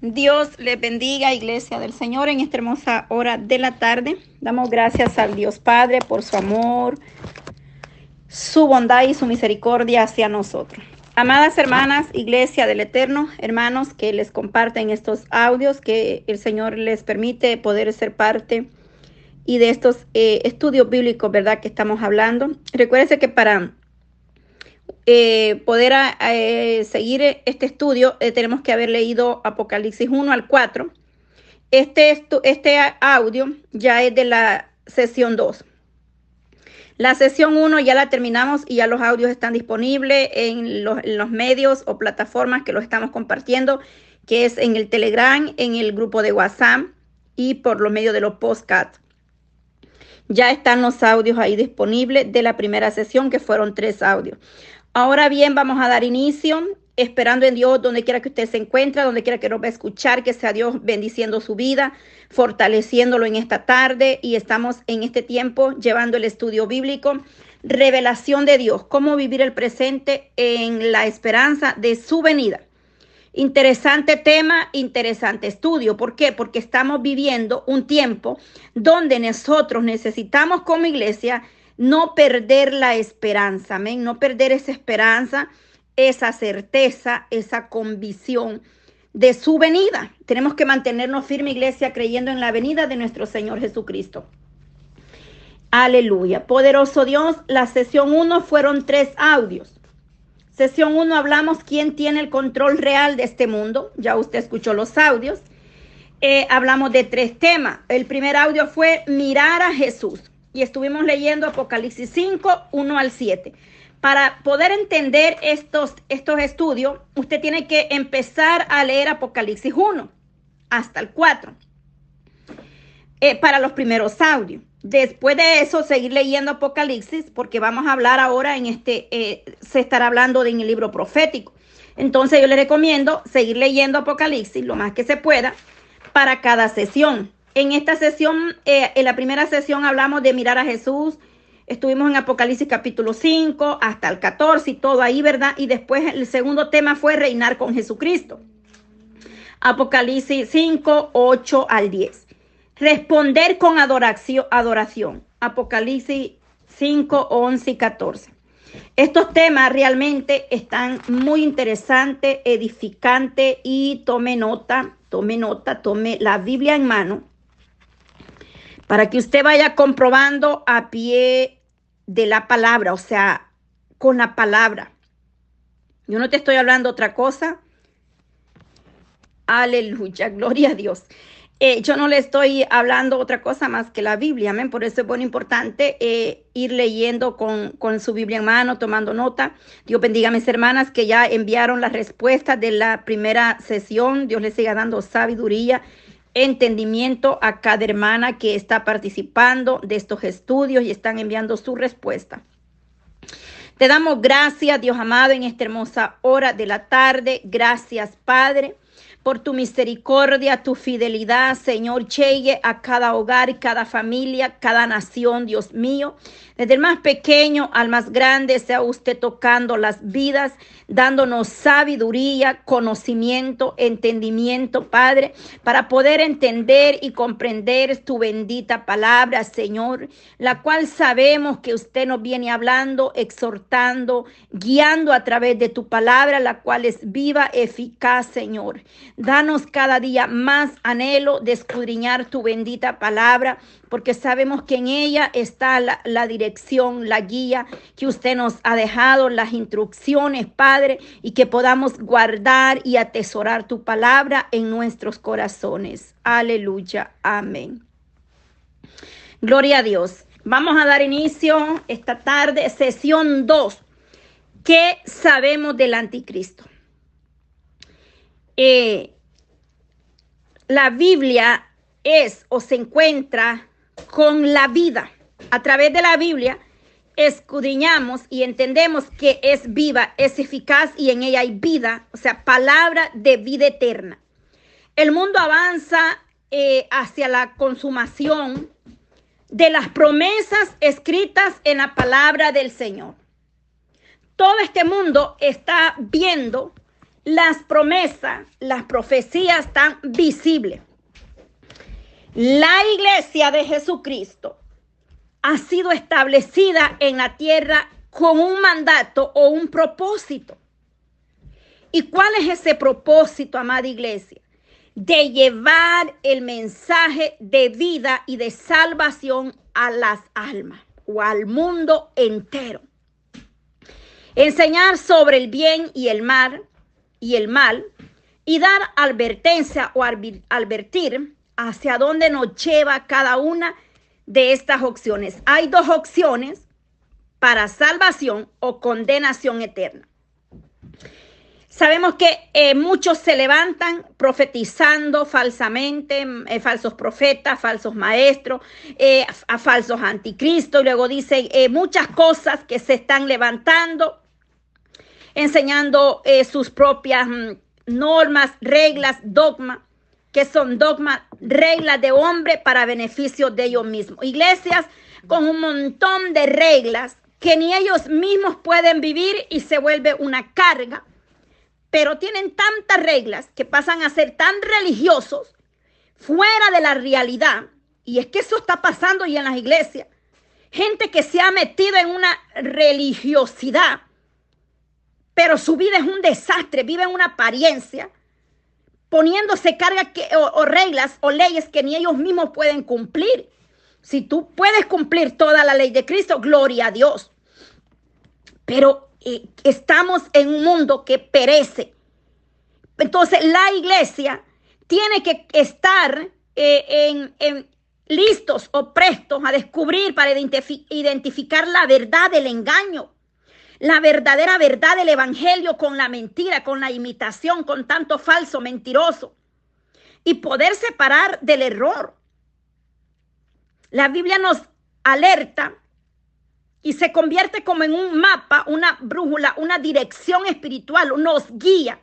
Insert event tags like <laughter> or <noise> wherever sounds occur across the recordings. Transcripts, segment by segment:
Dios les bendiga, iglesia del Señor, en esta hermosa hora de la tarde. Damos gracias al Dios Padre por su amor, su bondad y su misericordia hacia nosotros. Amadas hermanas, iglesia del Eterno, hermanos que les comparten estos audios, que el Señor les permite poder ser parte y de estos eh, estudios bíblicos, ¿verdad? Que estamos hablando. Recuérdense que para eh, poder eh, seguir este estudio, eh, tenemos que haber leído Apocalipsis 1 al 4. Este, este audio ya es de la sesión 2. La sesión 1 ya la terminamos y ya los audios están disponibles en los, medios o plataformas que los estamos compartiendo, que es en el Telegram, en el grupo de WhatsApp y por los medios de los podcasts. Ya están los audios ahí disponibles de la primera sesión, que fueron tres audios. Ahora bien, vamos a dar inicio, esperando en Dios donde quiera que usted se encuentre, donde quiera que nos va a escuchar, que sea Dios bendiciendo su vida, fortaleciéndolo en esta tarde y estamos en este tiempo llevando el estudio bíblico, revelación de Dios, cómo vivir el presente en la esperanza de su venida. Interesante tema, interesante estudio. ¿Por qué? Porque estamos viviendo un tiempo donde nosotros necesitamos como iglesia no perder la esperanza, amén, no perder esa esperanza, esa certeza, esa convicción de su venida. Tenemos que mantenernos firme, iglesia, creyendo en la venida de nuestro Señor Jesucristo. Aleluya. Poderoso Dios, la sesión 1 fueron tres audios. Sesión 1 hablamos quién tiene el control real de este mundo. Ya usted escuchó los audios. Eh, hablamos de tres temas. El primer audio fue mirar a Jesús y estuvimos leyendo Apocalipsis 5, 1 al 7. Para poder entender estos, estos estudios, usted tiene que empezar a leer Apocalipsis 1 hasta el 4 eh, para los primeros audios. Después de eso, seguir leyendo Apocalipsis, porque vamos a hablar ahora en este, eh, se estará hablando de en el libro profético. Entonces yo le recomiendo seguir leyendo Apocalipsis lo más que se pueda para cada sesión. En esta sesión, eh, en la primera sesión hablamos de mirar a Jesús. Estuvimos en Apocalipsis capítulo 5 hasta el 14 y todo ahí, ¿verdad? Y después el segundo tema fue reinar con Jesucristo. Apocalipsis 5, 8 al 10. Responder con adoración. adoración. Apocalipsis 5, 11 y 14. Estos temas realmente están muy interesantes, edificantes y tome nota, tome nota, tome la Biblia en mano para que usted vaya comprobando a pie de la palabra, o sea, con la palabra. Yo no te estoy hablando otra cosa. Aleluya, <laughs> gloria a Dios. Eh, yo no le estoy hablando otra cosa más que la Biblia, amén. Por eso es muy importante eh, ir leyendo con, con, su Biblia en mano, tomando nota. Dios bendiga a mis hermanas que ya enviaron las respuestas de la primera sesión. Dios les siga dando sabiduría entendimiento a cada hermana que está participando de estos estudios y están enviando su respuesta. Te damos gracias, Dios amado, en esta hermosa hora de la tarde. Gracias, Padre por tu misericordia, tu fidelidad, Señor, llegue a cada hogar, cada familia, cada nación, Dios mío. Desde el más pequeño al más grande, sea usted tocando las vidas, dándonos sabiduría, conocimiento, entendimiento, Padre, para poder entender y comprender tu bendita palabra, Señor, la cual sabemos que usted nos viene hablando, exhortando, guiando a través de tu palabra, la cual es viva, eficaz, Señor. Danos cada día más anhelo de escudriñar tu bendita palabra, porque sabemos que en ella está la, dirección, la guía que usted nos ha dejado, las instrucciones, Padre, y que podamos guardar y atesorar tu palabra en nuestros corazones. Aleluya. Amén. Gloria a Dios. Vamos a dar inicio esta tarde, sesión 2. ¿Qué sabemos del anticristo? Eh, la Biblia es o se encuentra con la vida. A través de la Biblia escudriñamos y entendemos que es viva, es eficaz y en ella hay vida, o sea, palabra de vida eterna. El mundo avanza eh, hacia la consumación de las promesas escritas en la palabra del Señor. Todo este mundo está viendo las promesas, las profecías están visibles. La iglesia de Jesucristo ha sido establecida en la tierra con un mandato o un propósito. ¿Y cuál es ese propósito, amada iglesia? De llevar el mensaje de vida y de salvación a las almas o al mundo entero. Enseñar sobre el bien y el mal y el mal y dar advertencia o advertir hacia dónde nos lleva cada una de estas opciones. Hay dos opciones para salvación o condenación eterna. Sabemos que eh, muchos se levantan profetizando falsamente, eh, falsos profetas, falsos maestros, eh, a falsos anticristos, y luego dicen muchas cosas que se están levantando, enseñando sus propias mm, normas, reglas, dogmas que son dogmas, reglas de hombre para beneficio de ellos mismos. Iglesias con un montón de reglas que ni ellos mismos pueden vivir y se vuelve una carga, pero tienen tantas reglas que pasan a ser tan religiosos fuera de la realidad. Y es que eso está pasando y en las iglesias. Gente que se ha metido en una religiosidad, pero su vida es un desastre, vive en una apariencia poniéndose cargas o, reglas o leyes que ni ellos mismos pueden cumplir. Si tú puedes cumplir toda la ley de Cristo, gloria a Dios. Pero eh, estamos en un mundo que perece. Entonces la iglesia tiene que estar eh, en, listos o prestos a descubrir para identificar la verdad del engaño la verdadera verdad del Evangelio con la mentira, con la imitación, con tanto falso, mentiroso. Y poder separar del error. La Biblia nos alerta y se convierte como en un mapa, una brújula, una dirección espiritual, nos guía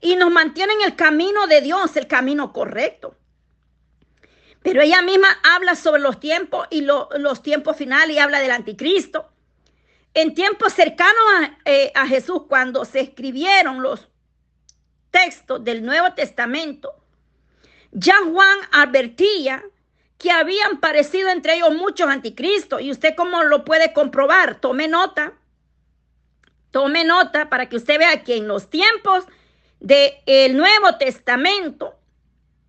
y nos mantiene en el camino de Dios, el camino correcto. Pero ella misma habla sobre los tiempos y los tiempos finales y habla del anticristo en tiempos cercanos eh, a, Jesús, cuando se escribieron los textos del Nuevo Testamento, ya Juan advertía que habían parecido entre ellos muchos anticristos. Y usted cómo lo puede comprobar, tome nota, tome nota para que usted vea que en los tiempos del Nuevo Testamento,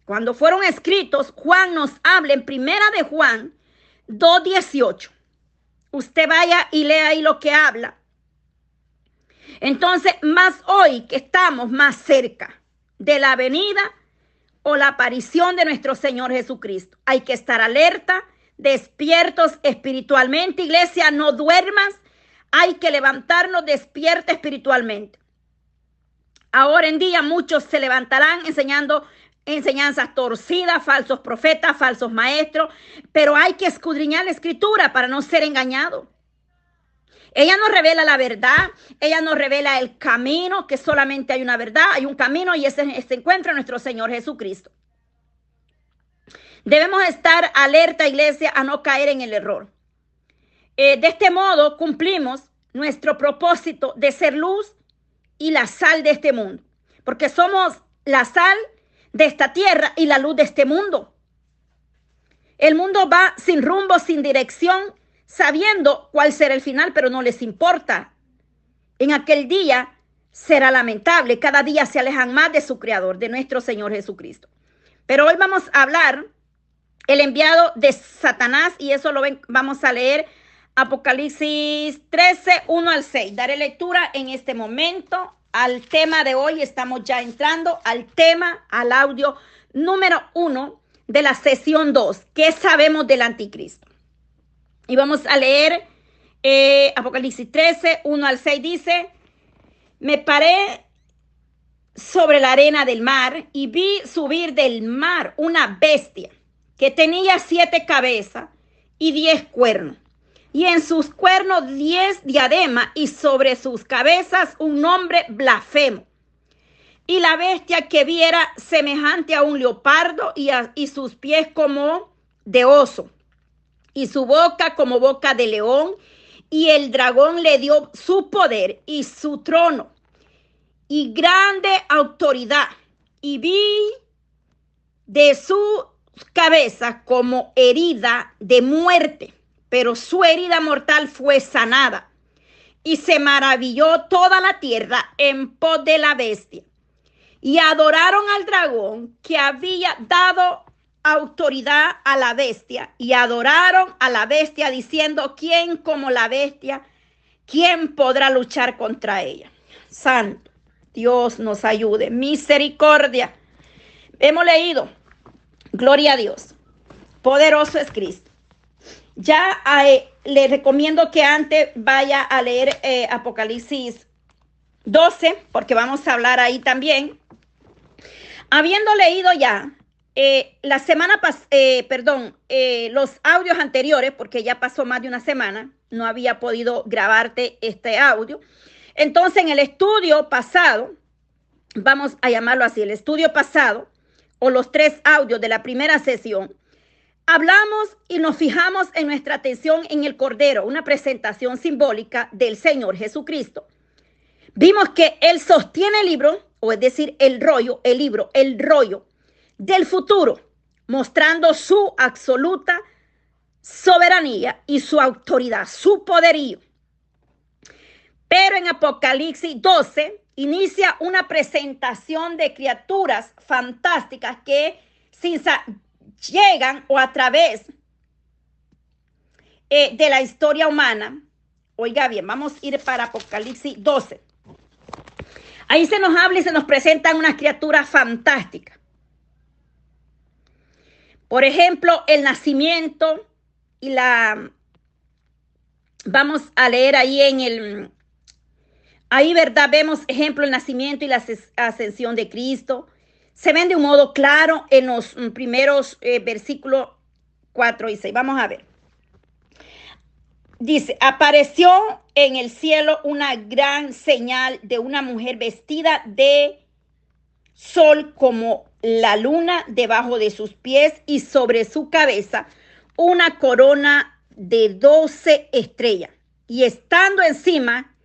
cuando fueron escritos, Juan nos habla en primera de Juan 2.18 usted vaya y lea ahí lo que habla. Entonces, más hoy que estamos más cerca de la venida o la aparición de nuestro Señor Jesucristo, hay que estar alerta, despiertos espiritualmente. Iglesia, no duermas, hay que levantarnos despierta espiritualmente. Ahora en día muchos se levantarán enseñando enseñanzas torcidas, falsos profetas, falsos maestros, pero hay que escudriñar la escritura para no ser engañado. Ella nos revela la verdad, ella nos revela el camino, que solamente hay una verdad, hay un camino y ese, se encuentra nuestro Señor Jesucristo. Debemos estar alerta, iglesia, a no caer en el error. Eh, de este modo cumplimos nuestro propósito de ser luz y la sal de este mundo, porque somos la sal de esta tierra y la luz de este mundo. El mundo va sin rumbo, sin dirección, sabiendo cuál será el final, pero no les importa. En aquel día será lamentable. Cada día se alejan más de su Creador, de nuestro Señor Jesucristo. Pero hoy vamos a hablar el enviado de Satanás y eso lo vamos a leer Apocalipsis 13, 1 al 6. Daré lectura en este momento al tema de hoy. Estamos ya entrando al tema, al audio número uno de la sesión 2. ¿Qué sabemos del anticristo? Y vamos a leer eh, Apocalipsis 13, 1 al 6. Dice, me paré sobre la arena del mar y vi subir del mar una bestia que tenía siete cabezas y diez cuernos y en sus cuernos diez diademas y sobre sus cabezas un nombre blasfemo. Y la bestia que viera semejante a un leopardo y, y sus pies como de oso y su boca como boca de león y el dragón le dio su poder y su trono y grande autoridad, y vi de su cabeza como herida de muerte, pero su herida mortal fue sanada. Y se maravilló toda la tierra en pos de la bestia. Y adoraron al dragón que había dado autoridad a la bestia. Y adoraron a la bestia diciendo, ¿quién como la bestia? ¿Quién podrá luchar contra ella? Santo, Dios nos ayude. Misericordia. Hemos leído Gloria a Dios. Poderoso es Cristo. Ya eh, le recomiendo que antes vaya a leer eh, Apocalipsis 12, porque vamos a hablar ahí también. Habiendo leído ya eh, la semana pasada, perdón, los audios anteriores, porque ya pasó más de una semana, no había podido grabarte este audio. Entonces, en el estudio pasado, vamos a llamarlo así, el estudio pasado, o los tres audios de la primera sesión, hablamos y nos fijamos en nuestra atención en el Cordero, una presentación simbólica del Señor Jesucristo. Vimos que Él sostiene el libro, o es decir, el rollo, el libro, el rollo del futuro, mostrando su absoluta soberanía y su autoridad, su poderío. Pero en Apocalipsis 12 inicia una presentación de criaturas fantásticas que sin llegan o a través eh, de la historia humana. Oiga bien, vamos a ir para Apocalipsis 12. Ahí se nos habla y se nos presentan unas criaturas fantásticas. Por ejemplo, el nacimiento y la... Vamos a leer ahí en el Ahí, ¿verdad? Vemos ejemplo el nacimiento y la ascensión de Cristo. Se ven de un modo claro en los mm, primeros eh, versículos 4 y 6. Vamos a ver. Dice, apareció en el cielo una gran señal de una mujer vestida de sol como la luna debajo de sus pies y sobre su cabeza una corona de doce estrellas. Y estando encima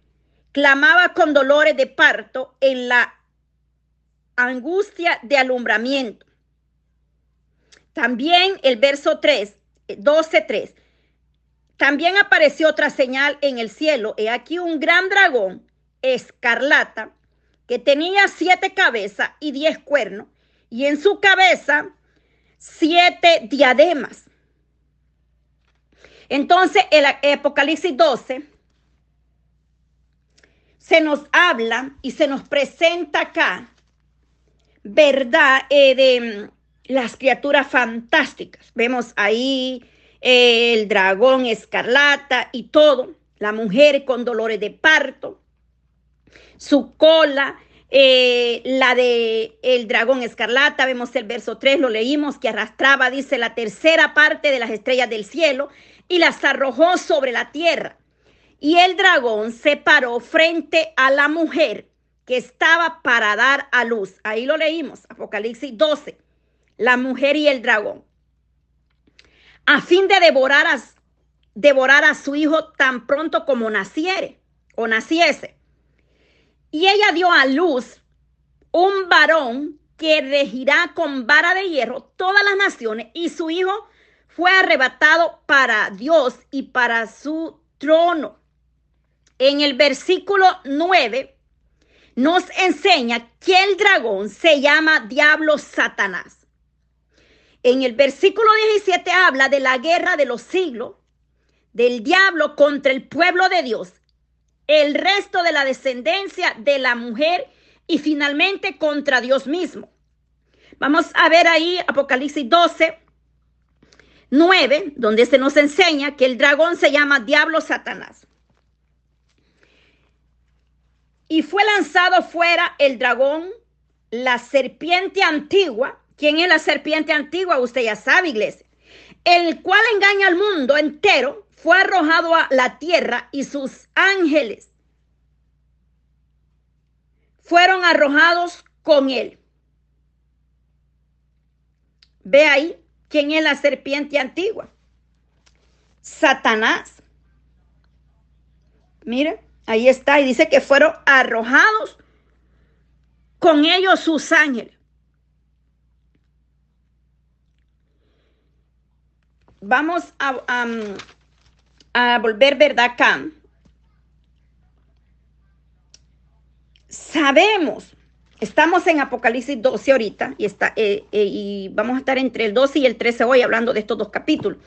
clamaba con dolores de parto en la angustia de alumbramiento. También el verso 3, 12, 3. También apareció otra señal en el cielo. He aquí un gran dragón escarlata que tenía siete cabezas y diez cuernos, y en su cabeza siete diademas. Entonces, el Apocalipsis 12 se nos habla y se nos presenta acá, ¿verdad? Eh, de mm, las criaturas fantásticas. Vemos ahí eh, el dragón escarlata y todo, la mujer con dolores de parto, su cola, eh, la de el dragón escarlata, vemos el verso 3, lo leímos, que arrastraba, dice, la tercera parte de las estrellas del cielo y las arrojó sobre la tierra. Y el dragón se paró frente a la mujer que estaba para dar a luz. Ahí lo leímos, Apocalipsis 12, la mujer y el dragón. A fin de devorar a, devorar a su hijo tan pronto como naciere o naciese. Y ella dio a luz un varón que regirá con vara de hierro todas las naciones y su hijo fue arrebatado para Dios y para su trono en el versículo 9 nos enseña que el dragón se llama diablo Satanás. En el versículo 17 habla de la guerra de los siglos, del diablo contra el pueblo de Dios, el resto de la descendencia de la mujer y finalmente contra Dios mismo. Vamos a ver ahí Apocalipsis 12, 9, donde se nos enseña que el dragón se llama diablo Satanás. Y fue lanzado fuera el dragón, la serpiente antigua. ¿Quién es la serpiente antigua? Usted ya sabe, iglesia. El cual engaña al mundo entero, fue arrojado a la tierra y sus ángeles fueron arrojados con él. Ve ahí quién es la serpiente antigua. Satanás. Mire. Ahí está, y dice que fueron arrojados con ellos sus ángeles. Vamos a, a, volver, ¿verdad? Acá. Sabemos, estamos en Apocalipsis 12 ahorita y, está, eh, eh, y vamos a estar entre el 12 y el 13 hoy hablando de estos dos capítulos.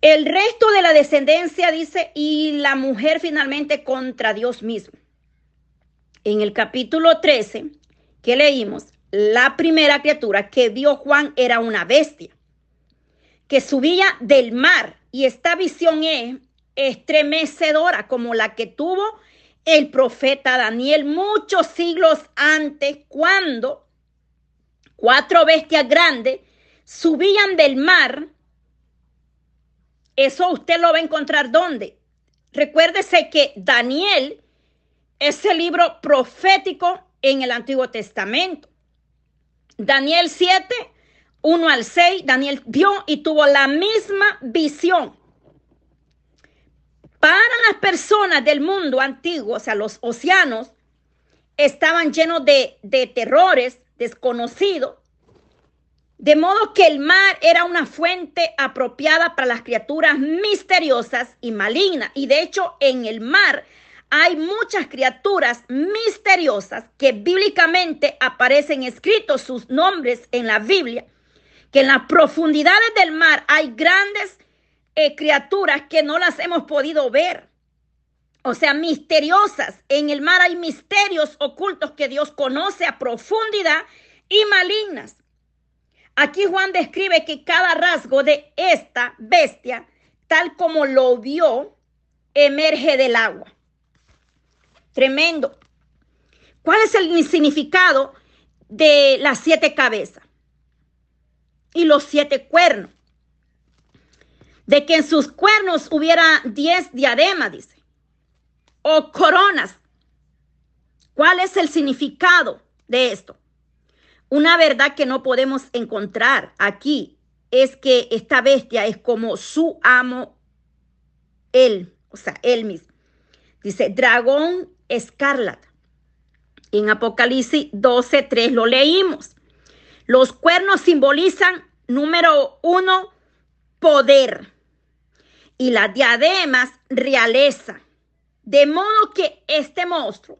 El resto de la descendencia dice, y la mujer finalmente contra Dios mismo. En el capítulo 13, que leímos, la primera criatura que vio Juan era una bestia que subía del mar. Y esta visión es estremecedora como la que tuvo el profeta Daniel muchos siglos antes, cuando cuatro bestias grandes subían del mar eso usted lo va a encontrar ¿dónde? Recuérdese que Daniel es el libro profético en el Antiguo Testamento. Daniel 7, 1 al 6, Daniel vio y tuvo la misma visión. Para las personas del mundo antiguo, o sea, los océanos, estaban llenos de, de terrores desconocidos de modo que el mar era una fuente apropiada para las criaturas misteriosas y malignas. Y de hecho en el mar hay muchas criaturas misteriosas que bíblicamente aparecen escritos sus nombres en la Biblia, que en las profundidades del mar hay grandes eh, criaturas que no las hemos podido ver. O sea, misteriosas. En el mar hay misterios ocultos que Dios conoce a profundidad y malignas. Aquí Juan describe que cada rasgo de esta bestia, tal como lo vio, emerge del agua. Tremendo. ¿Cuál es el significado de las siete cabezas y los siete cuernos? De que en sus cuernos hubiera diez diademas, dice, o coronas. ¿Cuál es el significado de esto? Una verdad que no podemos encontrar aquí es que esta bestia es como su amo, él, o sea, él mismo. Dice, dragón escarlata. En Apocalipsis 12, 3 lo leímos. Los cuernos simbolizan, número uno, poder. Y las diademas, realeza. De modo que este monstruo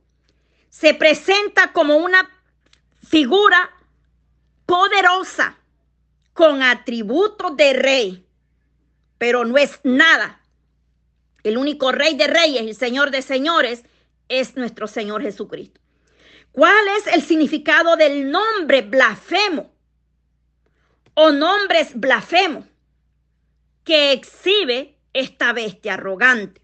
se presenta como una figura poderosa, con atributos de rey, pero no es nada. El único rey de reyes y señor de señores es nuestro Señor Jesucristo. ¿Cuál es el significado del nombre blasfemo o nombres blasfemos que exhibe esta bestia arrogante?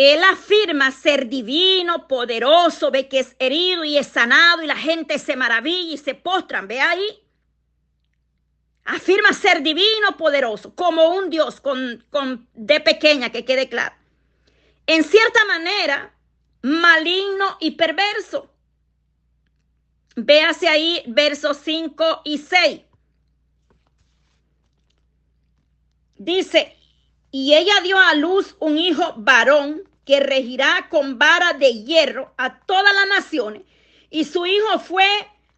Él afirma ser divino, poderoso, ve que es herido y es sanado y la gente se maravilla y se postran. Ve ahí. Afirma ser divino, poderoso, como un Dios con, con de pequeña, que quede claro. En cierta manera, maligno y perverso. Véase ahí versos 5 y 6. Dice, y ella dio a luz un hijo varón que regirá con vara de hierro a todas las naciones. Y su hijo fue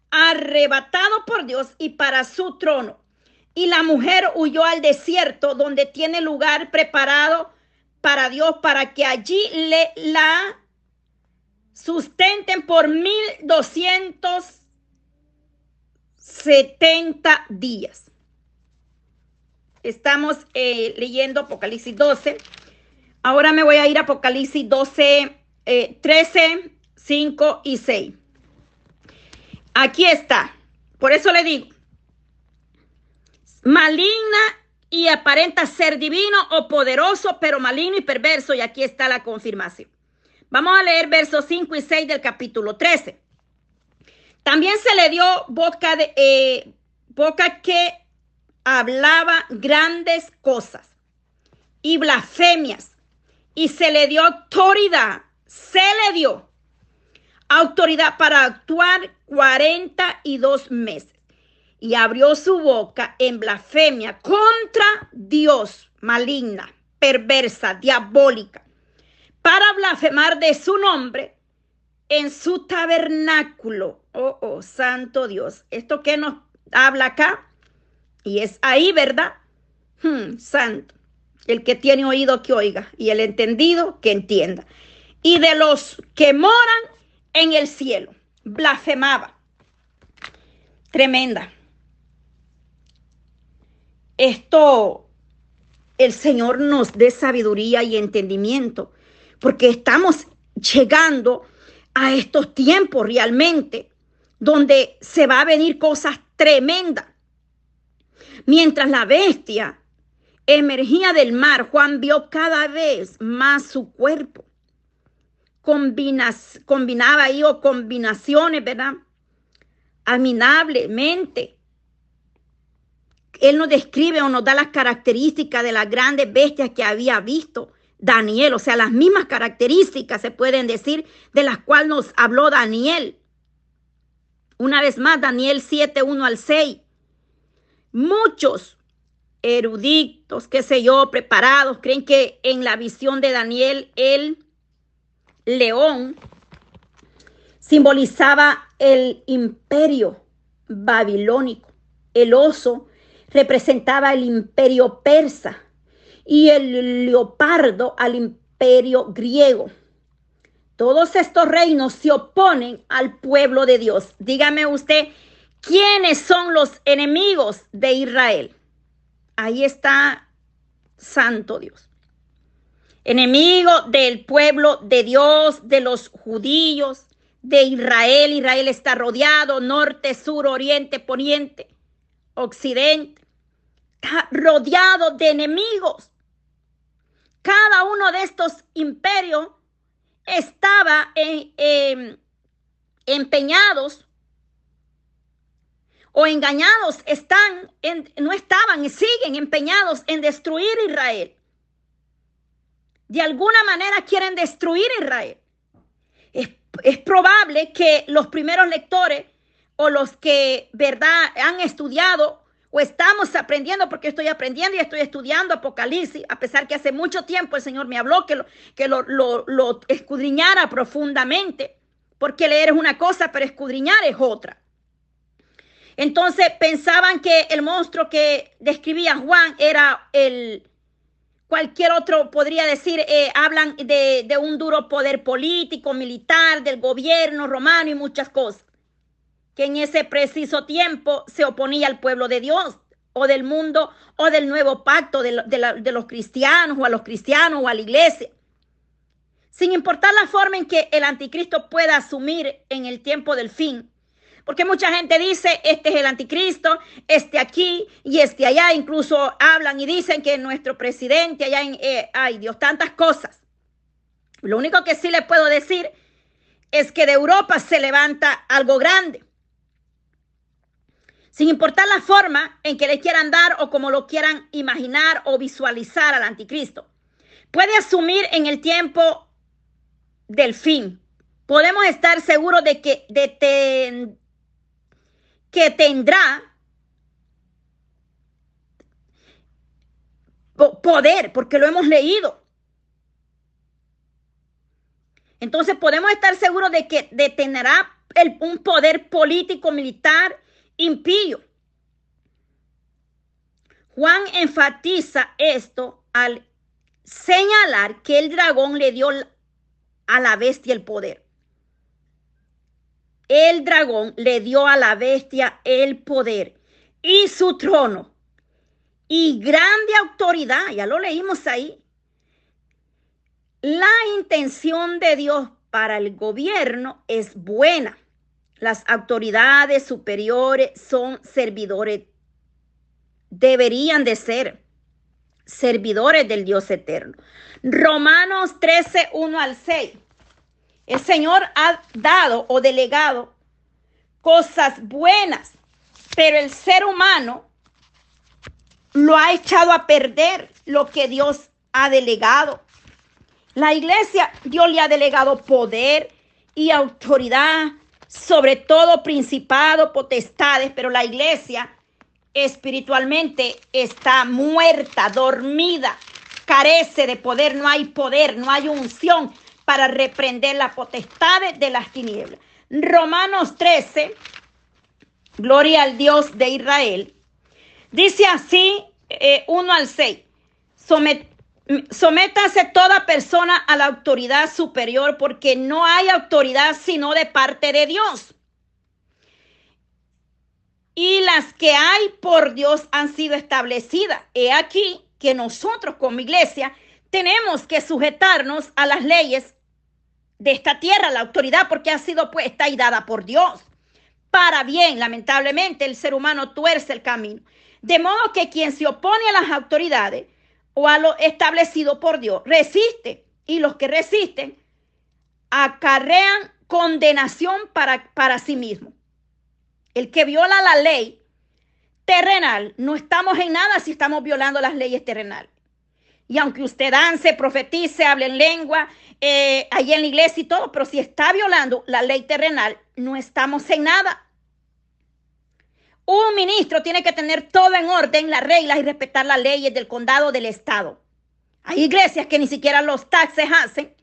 arrebatado por Dios y para su trono. Y la mujer huyó al desierto donde tiene lugar preparado para Dios para que allí le la sustenten por mil doscientos setenta días. Estamos eh, leyendo Apocalipsis 12. Ahora me voy a ir a Apocalipsis 12, 13, 5 y 6. Aquí está. Por eso le digo, maligna y aparenta ser divino o poderoso, pero maligno y perverso. Y aquí está la confirmación. Vamos a leer versos 5 y 6 del capítulo 13. También se le dio boca, de, eh, boca que hablaba grandes cosas y blasfemias y se le dio autoridad, se le dio autoridad para actuar 42 meses y abrió su boca en blasfemia contra Dios, maligna, perversa, diabólica, para blasfemar de su nombre en su tabernáculo. Oh, oh, santo Dios. ¿Esto qué nos habla acá? Y es ahí, ¿verdad? Hmm, santo. El que tiene oído que oiga y el entendido que entienda. Y de los que moran en el cielo, blasfemaba. Tremenda. Esto, el Señor nos dé sabiduría y entendimiento, porque estamos llegando a estos tiempos realmente donde se va a venir cosas tremendas. Mientras la bestia emergía del mar, Juan vio cada vez más su cuerpo. Combinas, combinaba ahí o combinaciones, ¿verdad? Aminablemente. Él nos describe o nos da las características de las grandes bestias que había visto Daniel, o sea, las mismas características se pueden decir de las cuales nos habló Daniel. Una vez más, Daniel 7, 1 al 6. Muchos eruditos, qué sé yo, preparados, creen que en la visión de Daniel el león simbolizaba el imperio babilónico. El oso representaba el imperio persa y el leopardo al imperio griego. Todos estos reinos se oponen al pueblo de Dios. Dígame usted, ¿quiénes son los enemigos de Israel? Ahí está Santo Dios. Enemigo del pueblo de Dios, de los judíos, de Israel. Israel está rodeado, norte, sur, oriente, poniente, occidente, rodeado de enemigos. Cada uno de estos imperios estaba en, empeñados o engañados, están no estaban y siguen empeñados en destruir Israel. De alguna manera quieren destruir Israel. Es, es probable que los primeros lectores o los que, ¿verdad?, han estudiado o estamos aprendiendo, porque estoy aprendiendo y estoy estudiando Apocalipsis, a pesar que hace mucho tiempo el Señor me habló que lo, que lo, lo escudriñara profundamente, porque leer es una cosa, pero escudriñar es otra. Entonces pensaban que el monstruo que describía Juan era el, cualquier otro podría decir, eh, hablan de, de, un duro poder político, militar, del gobierno romano y muchas cosas que en ese preciso tiempo se oponía al pueblo de Dios o del mundo o del nuevo pacto de, de, los cristianos o a los cristianos o a la iglesia. Sin importar la forma en que el anticristo pueda asumir en el tiempo del fin. Porque mucha gente dice, este es el anticristo, este aquí y este allá. Incluso hablan y dicen que nuestro presidente allá en, eh, ay Dios, tantas cosas. Lo único que sí le puedo decir es que de Europa se levanta algo grande sin importar la forma en que le quieran dar o como lo quieran imaginar o visualizar al anticristo. Puede asumir en el tiempo del fin. Podemos estar seguros de que, de que tendrá poder, porque lo hemos leído. Entonces podemos estar seguros de que detendrá un poder político, militar impío. Juan enfatiza esto al señalar que el dragón le dio a la bestia el poder. El dragón le dio a la bestia el poder y su trono y grande autoridad, ya lo leímos ahí. La intención de Dios para el gobierno es buena. Las autoridades superiores son servidores, deberían de ser servidores del Dios eterno. Romanos 13, 1 al 6. El Señor ha dado o delegado cosas buenas, pero el ser humano lo ha echado a perder lo que Dios ha delegado. La iglesia, Dios le ha delegado poder y autoridad sobre todo principado, potestades, pero la iglesia espiritualmente está muerta, dormida, carece de poder, no hay poder, no hay unción, para reprender la potestad de las tinieblas. Romanos 13, gloria al Dios de Israel, dice así, eh, 1 al 6, Somet, sométase toda persona a la autoridad superior porque no hay autoridad sino de parte de Dios. Y las que hay por Dios han sido establecidas. He aquí que nosotros como iglesia tenemos que sujetarnos a las leyes de esta tierra, la autoridad, porque ha sido puesta y dada por Dios. Para bien, lamentablemente, el ser humano tuerce el camino. De modo que quien se opone a las autoridades o a lo establecido por Dios resiste. Y los que resisten acarrean condenación para, para sí mismo. El que viola la ley terrenal, no estamos en nada si estamos violando las leyes terrenales. Y aunque usted dance, profetice, hable en lengua, eh, ahí en la iglesia y todo, pero si está violando la ley terrenal, no estamos en nada. Un ministro tiene que tener todo en orden, las reglas y respetar las leyes del condado del estado. Hay iglesias que ni siquiera los taxes hacen,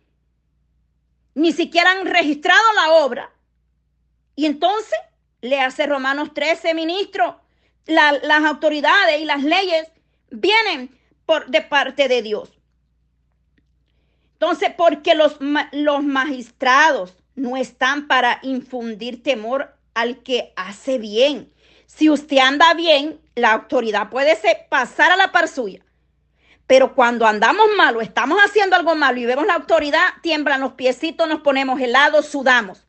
ni siquiera han registrado la obra. Y entonces le hace Romanos 13, ministro, las autoridades y las leyes vienen de parte de Dios. Entonces, porque los, los magistrados no están para infundir temor al que hace bien. Si usted anda bien, la autoridad puede pasar a la par suya. Pero cuando andamos mal o estamos haciendo algo malo y vemos la autoridad, tiemblan los piecitos, nos ponemos helados, sudamos.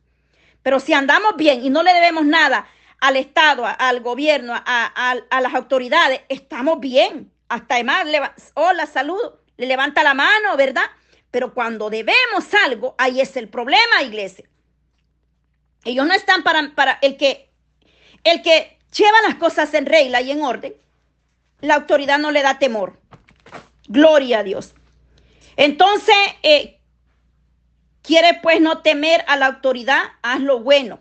Pero si andamos bien y no le debemos nada al Estado, al gobierno, a, las autoridades, estamos bien. Hasta además, hola, saludo, le levanta la mano, ¿verdad? Pero cuando debemos algo, ahí es el problema, iglesia. Ellos no están para, para el que el que lleva las cosas en regla y en orden, la autoridad no le da temor. Gloria a Dios. Entonces, eh, quiere pues no temer a la autoridad, haz lo bueno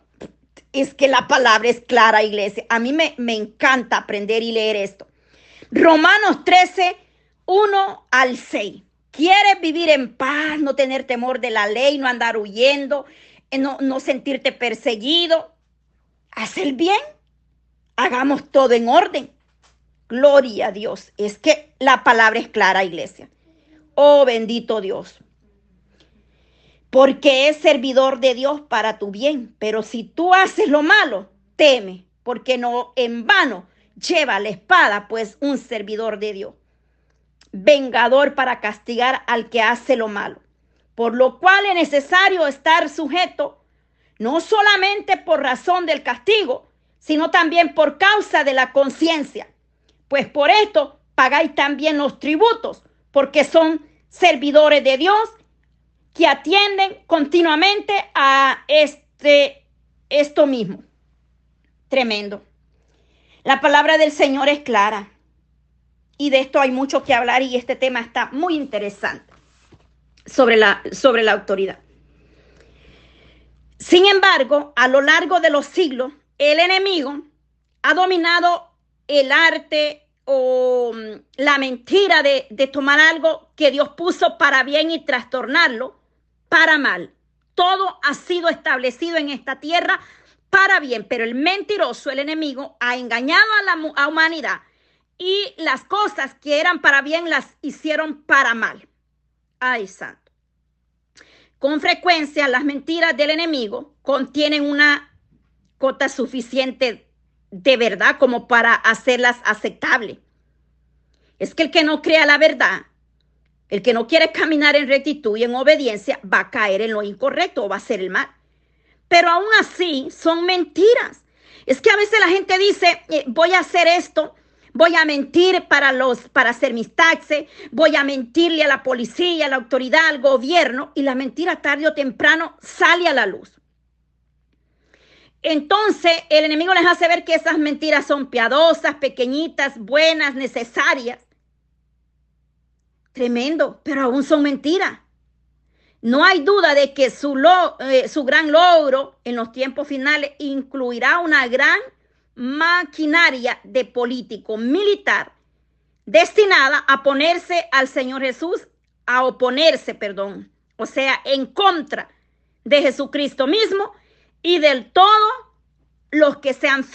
es que la palabra es clara, iglesia. A mí me, me encanta aprender y leer esto. Romanos 13, 1 al 6. ¿Quieres vivir en paz, no tener temor de la ley, no andar huyendo, eh, no, no sentirte perseguido? Haz el bien. Hagamos todo en orden. Gloria a Dios. Es que la palabra es clara, iglesia. Oh bendito Dios porque es servidor de Dios para tu bien. Pero si tú haces lo malo, teme, porque no en vano lleva la espada, pues un servidor de Dios, vengador para castigar al que hace lo malo. Por lo cual es necesario estar sujeto, no solamente por razón del castigo, sino también por causa de la conciencia. Pues por esto pagáis también los tributos, porque son servidores de Dios que atienden continuamente a este, esto mismo. Tremendo. La palabra del Señor es clara. Y de esto hay mucho que hablar y este tema está muy interesante sobre la, sobre la autoridad. Sin embargo, a lo largo de los siglos, el enemigo ha dominado el arte o mm, la mentira de, de tomar algo que Dios puso para bien y trastornarlo para mal. Todo ha sido establecido en esta tierra para bien, pero el mentiroso, el enemigo, ha engañado a la humanidad y las cosas que eran para bien las hicieron para mal. Ay, santo. Con frecuencia las mentiras del enemigo contienen una cota suficiente de verdad como para hacerlas aceptables. Es que el que no crea la verdad el que no quiere caminar en rectitud y en obediencia va a caer en lo incorrecto o va a hacer el mal. Pero aún así son mentiras. Es que a veces la gente dice, eh, voy a hacer esto, voy a mentir para los para hacer mis taxes, voy a mentirle a la policía, a la autoridad, al gobierno y la mentira tarde o temprano sale a la luz. Entonces el enemigo les hace ver que esas mentiras son piadosas, pequeñitas, buenas, necesarias. Tremendo, pero aún son mentiras. No hay duda de que su, eh, su gran logro en los tiempos finales incluirá una gran maquinaria de político militar destinada a ponerse al Señor Jesús, a oponerse, perdón, o sea, en contra de Jesucristo mismo y del todo los que se han